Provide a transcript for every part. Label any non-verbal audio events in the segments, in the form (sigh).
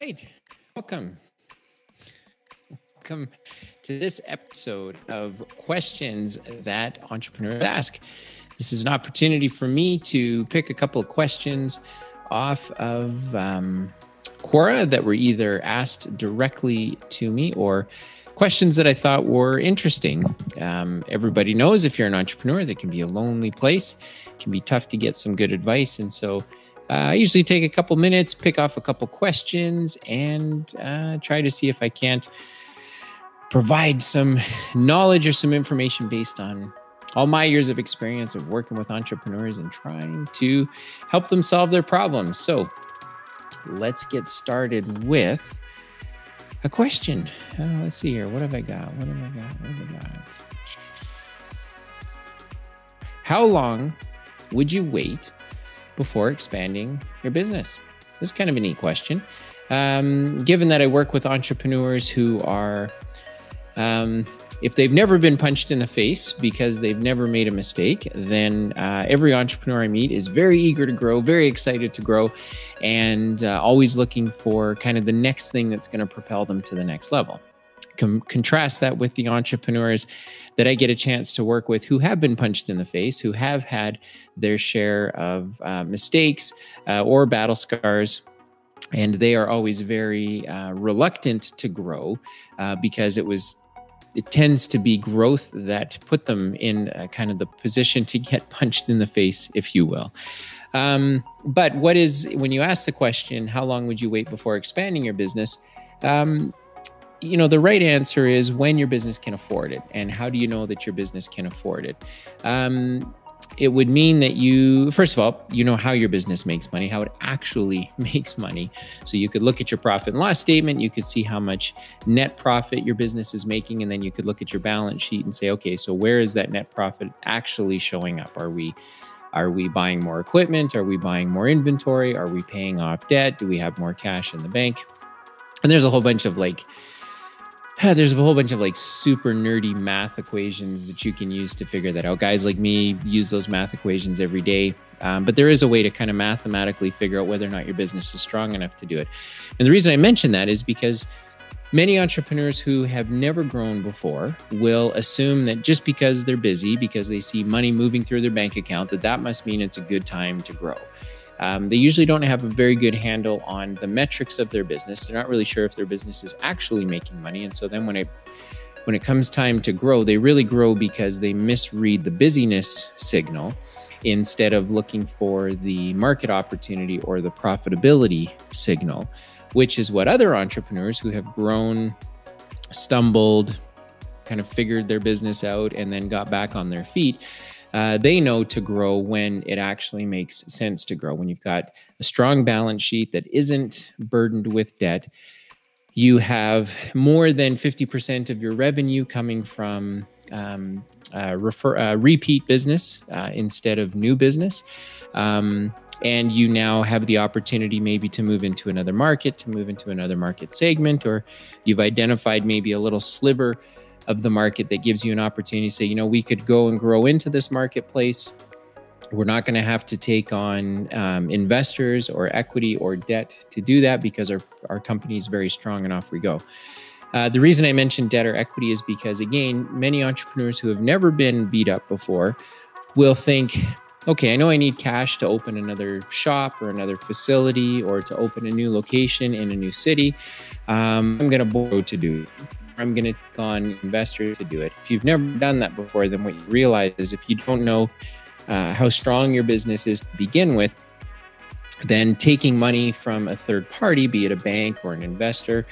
right. Welcome. Welcome to this episode of Questions That Entrepreneurs Ask. This is an opportunity for me to pick a couple of questions off of um, Quora that were either asked directly to me or questions that I thought were interesting. Um, everybody knows if you're an entrepreneur, that can be a lonely place, it can be tough to get some good advice. And so I usually take a couple minutes, pick off a couple questions, and uh, try to see if I can't provide some knowledge or some information based on all my years of experience of working with entrepreneurs and trying to help them solve their problems. So let's get started with a question. Uh, let's see here. What have I got? What have I got? What have I got? How long would you wait before expanding your business? Is kind of a neat question. Um, given that I work with entrepreneurs who are, um, if they've never been punched in the face because they've never made a mistake, then uh, every entrepreneur I meet is very eager to grow, very excited to grow, and uh, always looking for kind of the next thing that's going to propel them to the next level. Contrast that with the entrepreneurs that I get a chance to work with who have been punched in the face, who have had their share of uh, mistakes uh, or battle scars. And they are always very uh, reluctant to grow uh, because it was it tends to be growth that put them in kind of the position to get (laughs) punched in the face, if you will. Um, but what is when you ask the question, how long would you wait before expanding your business? Um, you know the right answer is when your business can afford it and how do you know that your business can afford it? Um, it would mean that you first of all you know how your business makes money how it actually (laughs) makes money. So you could look at your profit and loss statement you could see how much net profit your business is making and then you could look at your balance sheet and say okay so where is that net profit actually showing up? Are we are we buying more equipment? Are we buying more inventory? Are we paying off debt? Do we have more cash in the bank? And there's a whole bunch of like (sighs) there's a whole bunch of like super nerdy math equations that you can use to figure that out. Guys like me use those math equations every day. Um, but there is a way to kind of mathematically figure out whether or not your business is strong enough to do it. And the reason I mention that is because many entrepreneurs who have never grown before will assume that just because they're busy, because they see money moving through their bank account, that that must mean it's a good time to grow. Um, they usually don't have a very good handle on the metrics of their business. They're not really sure if their business is actually making money. And so then when it when it comes time to grow, they really grow because they misread the busyness signal instead of looking for the market opportunity or the profitability signal, which is what other entrepreneurs who have grown, stumbled, kind of figured their business out, and then got back on their feet uh, they know to grow when it actually makes sense to grow. When you've got a strong balance sheet that isn't burdened with debt, you have more than 50% of your revenue coming from um, uh, refer, uh, repeat business uh, instead of new business. Um, and you now have the opportunity maybe to move into another market, to move into another market segment, or you've identified maybe a little sliver of the market that gives you an opportunity to say, you know, we could go and grow into this marketplace. We're not going to have to take on um, investors or equity or debt to do that because our, our company is very strong and off we go. Uh, the reason I mentioned debt or equity is because, again, many entrepreneurs who have never been beat up before will think, okay, I know I need cash to open another shop or another facility or to open a new location in a new city. Um, I'm going to borrow to do it. I'm going to take on investors to do it. If you've never done that before, then what you realize is if you don't know uh, how strong your business is to begin with, then taking money from a third party, be it a bank or an investor,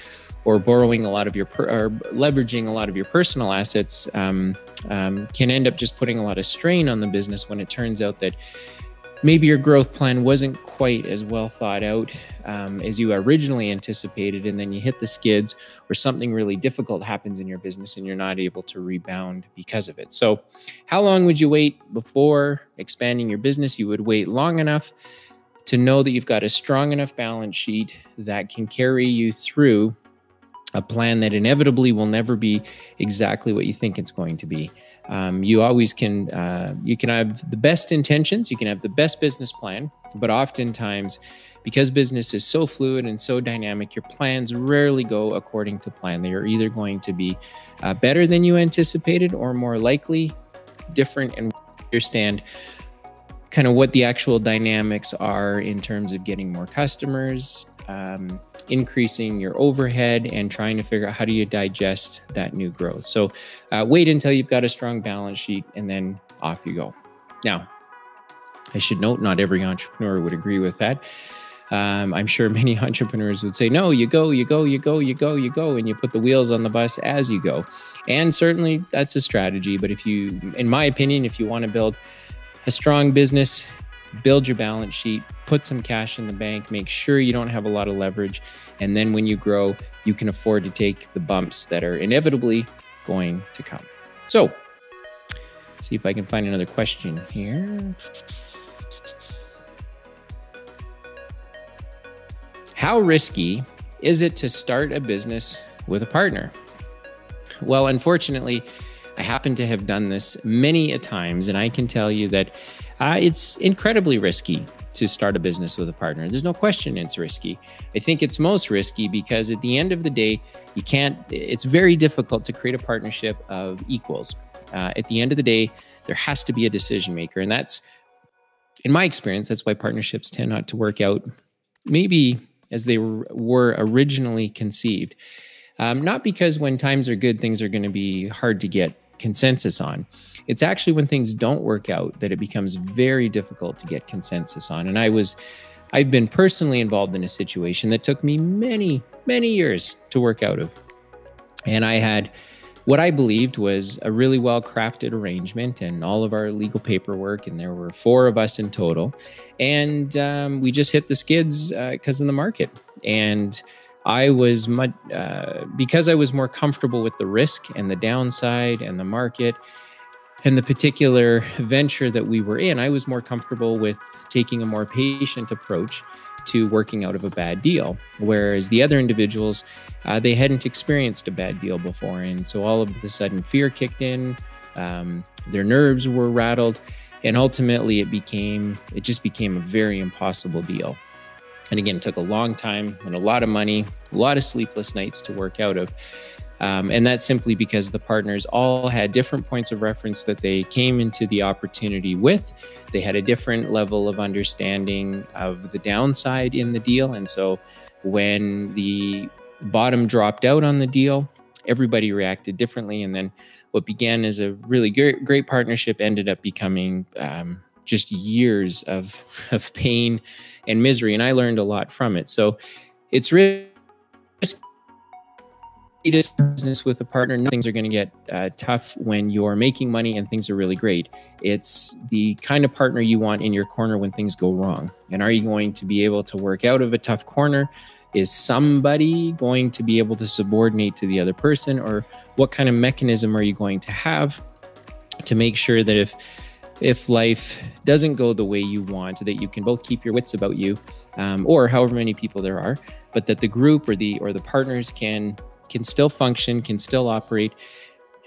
or borrowing a lot of your per, or leveraging a lot of your personal assets um, um, can end up just putting a lot of strain on the business when it turns out that maybe your growth plan wasn't quite as well thought out um, as you originally anticipated, and then you hit the skids, or something really difficult happens in your business and you're not able to rebound because of it. So, how long would you wait before expanding your business? You would wait long enough to know that you've got a strong enough balance sheet that can carry you through a plan that inevitably will never be exactly what you think it's going to be. Um, you always can uh, you can have the best intentions, you can have the best business plan, but oftentimes because business is so fluid and so dynamic, your plans rarely go according to plan. They are either going to be uh, better than you anticipated or more likely different and understand kind of what the actual dynamics are in terms of getting more customers, um, increasing your overhead, and trying to figure out how do you digest that new growth. So uh, wait until you've got a strong balance sheet and then off you go. Now, I should note not every entrepreneur would agree with that. Um, I'm sure (laughs) many entrepreneurs would say, no, you go, you go, you go, you go, you go, and you put the wheels on the bus as you go. And certainly that's a strategy. But if you, in my opinion, if you want to build a strong business, build your balance sheet, put some cash in the bank, make sure you don't have a lot of leverage. And then when you grow, you can afford to take the bumps that are inevitably going to come. So, see if I can find another question here. How risky is it to start a business with a partner? Well, unfortunately, I happen to have done this many a times, and I can tell you that uh, it's incredibly risky to start a business with a partner. There's no question it's risky. I think it's most risky because at the end of the day, you can't, it's very difficult to create a partnership of equals. Uh, at the end of the day, there has to be a decision maker. And that's, in my experience, that's why partnerships tend not to work out maybe as they were originally conceived. Um, not because when times are good, things are going to be hard to get consensus on. It's actually when things don't work out that it becomes very difficult to get consensus on. And I was, I've been personally involved in a situation that took me many, many years to work out of. And I had what I believed was a really well crafted arrangement and all of our legal paperwork. And there were four of us in total. And um, we just hit the skids because uh, of the market. And I was much, uh, because I was more comfortable with the risk and the downside and the market and the particular venture that we were in, I was more comfortable with taking a more patient approach to working out of a bad deal. Whereas the other individuals, uh, they hadn't experienced a bad deal before. And so all of a sudden, fear kicked in, um, their nerves were rattled. And ultimately, it became, it just became a very impossible deal. And again, it took a long time and a lot of money, a lot of sleepless nights to work out of. Um, and that's simply because the partners all had different points of reference that they came into the opportunity with. They had a different level of understanding of the downside in the deal. And so when the bottom dropped out on the deal, everybody reacted differently. And then what began as a really great, great partnership ended up becoming um, just years of, of pain and misery. And I learned a lot from it. So it's really business with a partner, things are going to get uh, tough when you're making money and things are really great. It's the kind of partner you want in your corner when things go wrong. And are you going to be able to work out of a tough corner? Is somebody going to be able to subordinate to the other person? Or what kind of mechanism are you going to have to make sure that if if life doesn't go the way you want, that you can both keep your wits about you, um, or however many people there are, but that the group or the or the partners can can still function, can still operate,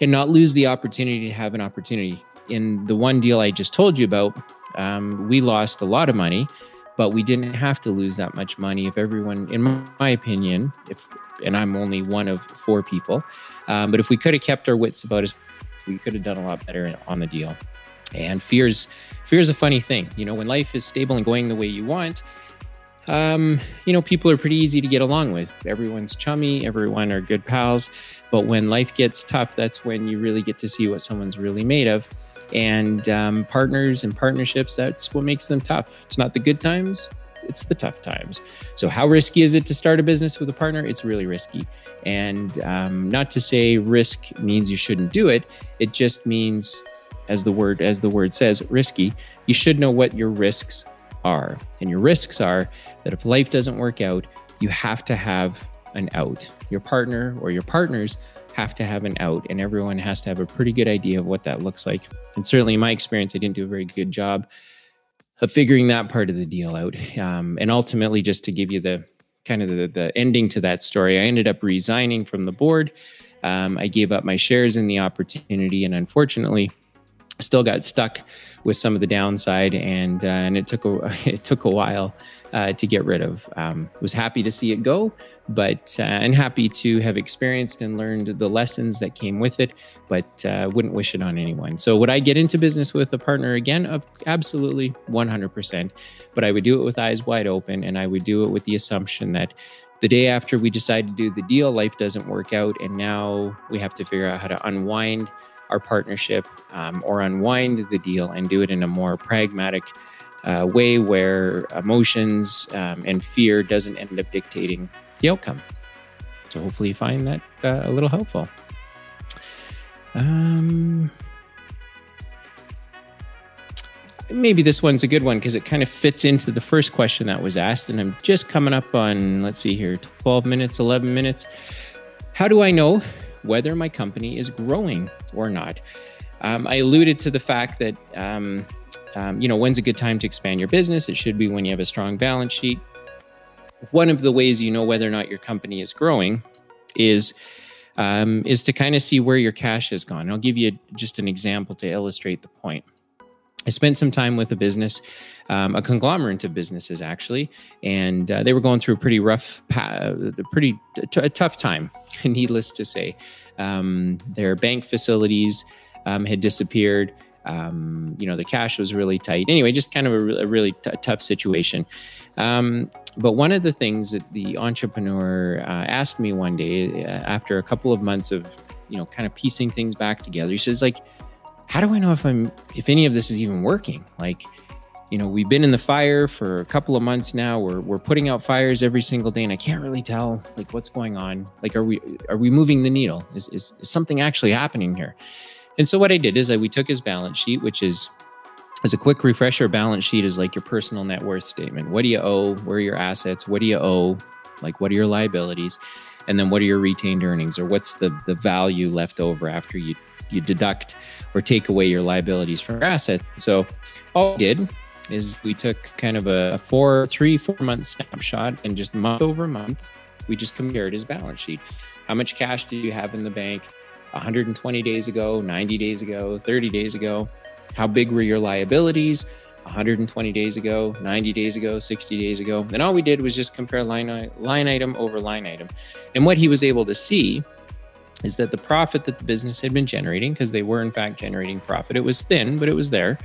and not lose the opportunity to have an opportunity. In the one deal I just told you about, um, we lost a lot of money, but we didn't have to lose that much money if everyone, in my opinion, if and I'm only one of four people, um, but if we could have kept our wits about us, we could have done a lot better on the deal. And fears, fear is a funny thing. You know, when life is stable and going the way you want, um, you know, people are pretty easy to get along with. Everyone's chummy, everyone are good pals. But when life gets tough, that's when you really get to see what someone's really made of. And um, partners and partnerships, that's what makes them tough. It's not the good times, it's the tough times. So, how risky is it to start a business with a partner? It's really risky. And um, not to say risk means you shouldn't do it, it just means as the word as the word says risky you should know what your risks are. And your risks are that if life doesn't work out, you have to have an out. Your partner or your partners have to have an out, and everyone has to have a pretty good idea of what that looks like. And certainly, in my experience, I didn't do a very good job of figuring that part of the deal out. Um, and ultimately, just to give you the kind of the, the ending to that story, I ended up resigning from the board. Um, I gave up my shares in the opportunity, and unfortunately, still got stuck with some of the downside, and uh, and it took a (laughs) it took a while uh, to get rid of. Um, was happy to see it go, but uh, and happy to have experienced and learned the lessons that came with it, but uh, wouldn't wish it on anyone. So would I get into business with a partner again? Of absolutely 100%. But I would do it with eyes wide open, and I would do it with the assumption that the day after we decide to do the deal, life doesn't work out, and now we have to figure out how to unwind our partnership um, or unwind the deal and do it in a more pragmatic uh, way where emotions um, and fear doesn't end up dictating the outcome. So hopefully you find that uh, a little helpful. Um, maybe this one's a good one because it kind of fits into the first question that was asked. And I'm just coming up on, let's see here, 12 minutes, 11 minutes. How do I know whether my company is growing or not? Um, I alluded to the fact that, um, um, you know, when's a good time to expand your business? It should be when you have a strong balance sheet. One of the ways you know whether or not your company is growing is um, is to kind of see where your cash has gone. I'll give you just an example to illustrate the point. I spent some time with a business, um, a conglomerate of businesses actually, and uh, they were going through a pretty rough, pa- pretty t- a tough time. (laughs) Needless to say, um, their bank facilities um, had disappeared. Um, you know, the cash was really tight. Anyway, just kind of a, a really tough situation. Um, but one of the things that the entrepreneur uh, asked me one day, uh, after a couple of months of, you know, kind of piecing things back together, he says, like, how do I know if I'm if any of this is even working? Like, you know, we've been in the fire for a couple of months now. We're we're putting out fires every single day, and I can't really tell like what's going on. Like, are we are we moving the needle? Is is, is something actually happening here? And so what I did is I we took his balance sheet, which is as a quick refresher, balance sheet is like your personal net worth statement. What do you owe? Where are your assets? What do you owe? Like, what are your liabilities? And then what are your retained earnings, or what's the the value left over after you you deduct or take away your liabilities from your assets. So all we did is we took kind of a four, three, four month snapshot and just month over month, we just compared his balance sheet. How much cash do you have in the bank 120 days ago, 90 days ago, 30 days ago? How big were your liabilities 120 days ago, 90 days ago, 60 days ago? And all we did was just compare line, line item over line item. And what he was able to see is that the profit that the business had been generating, because they were in fact generating profit, it was thin, but it was there.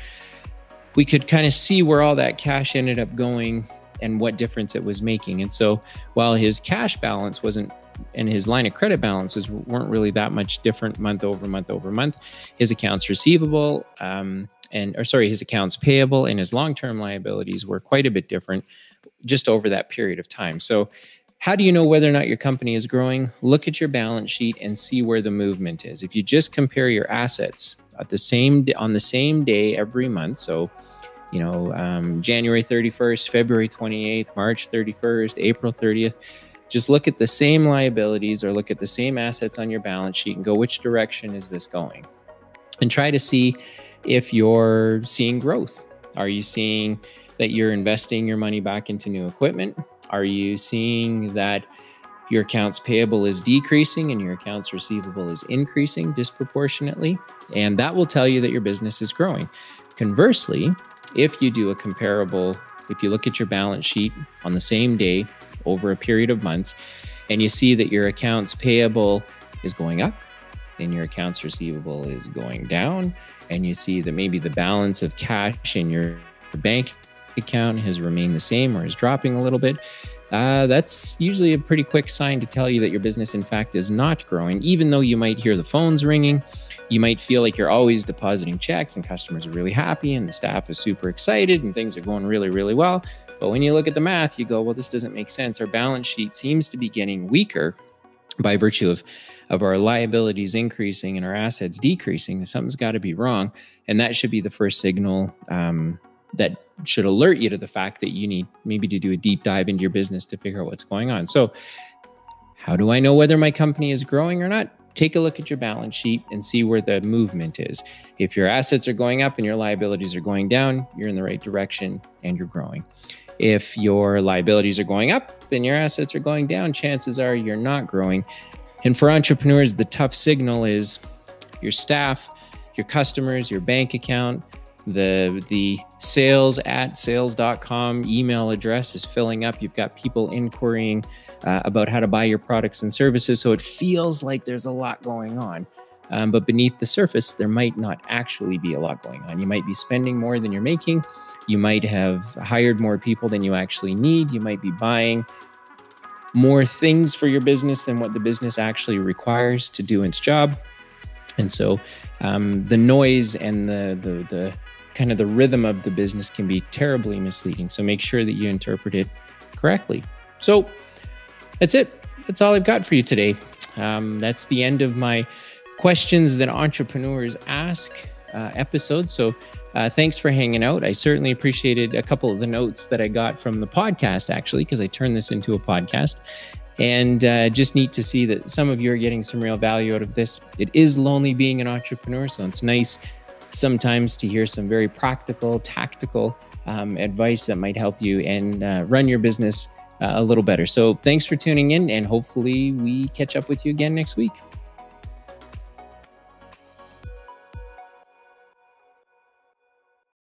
We could kind of see where all that cash ended up going and what difference it was making. And so while his cash balance wasn't and his line of credit balances weren't really that much different month over month over month, his accounts receivable um, and or sorry, his accounts payable and his long-term liabilities were quite a bit different just over that period of time. So how do you know whether or not your company is growing? Look at your balance sheet and see where the movement is. If you just compare your assets at the same on the same day every month, so you know um, January 31st, February 28th, March 31st, April 30th, just look at the same liabilities or look at the same assets on your balance sheet and go which direction is this going, and try to see if you're seeing growth. Are you seeing that you're investing your money back into new equipment? Are you seeing that your accounts payable is decreasing and your accounts receivable is increasing disproportionately? And that will tell you that your business is growing. Conversely, if you do a comparable, if you look at your balance sheet on the same day over a period of months, and you see that your accounts payable is going up and your accounts receivable is going down, and you see that maybe the balance of cash in your bank account has remained the same or is dropping a little bit, uh, that's usually a pretty quick sign to tell you that your business, in fact, is not growing. Even though you might hear the phones ringing, you might feel like you're always depositing checks and customers are really happy and the staff is super excited and things are going really, really well. But when you look at the math, you go, well, this doesn't make sense. Our balance sheet seems to be getting weaker by virtue of, of our liabilities increasing and our assets decreasing. Something's got to be wrong. And that should be the first signal um, that should alert you to the fact that you need maybe to do a deep dive into your business to figure out what's going on. So, how do I know whether my company is growing or not? Take a look at your balance sheet and see where the movement is. If your assets are going up and your liabilities are going down, you're in the right direction and you're growing. If your liabilities are going up and your assets are going down, chances are you're not growing. And for entrepreneurs, the tough signal is your staff, your customers, your bank account, the the sales at sales.com email address is filling up. You've got people inquiring uh, about how to buy your products and services. So it feels like there's a lot going on. Um, but beneath the surface there might not actually be a lot going on. You might be spending more than you're making. You might have hired more people than you actually need. You might be buying more things for your business than what the business actually requires to do its job. And so um, the noise and the, the the kind of the rhythm of the business can be terribly misleading. So make sure that you interpret it correctly. So that's it. That's all I've got for you today. Um, that's the end of my questions that entrepreneurs ask uh, episode. So uh, thanks for hanging out. I certainly appreciated a couple of the notes that I got from the podcast, actually, because I turned this into a podcast. And uh, just neat to see that some of you are getting some real value out of this. It is lonely being an entrepreneur, so it's nice sometimes to hear some very practical, tactical um, advice that might help you and uh, run your business uh, a little better. So thanks for tuning in, and hopefully we catch up with you again next week.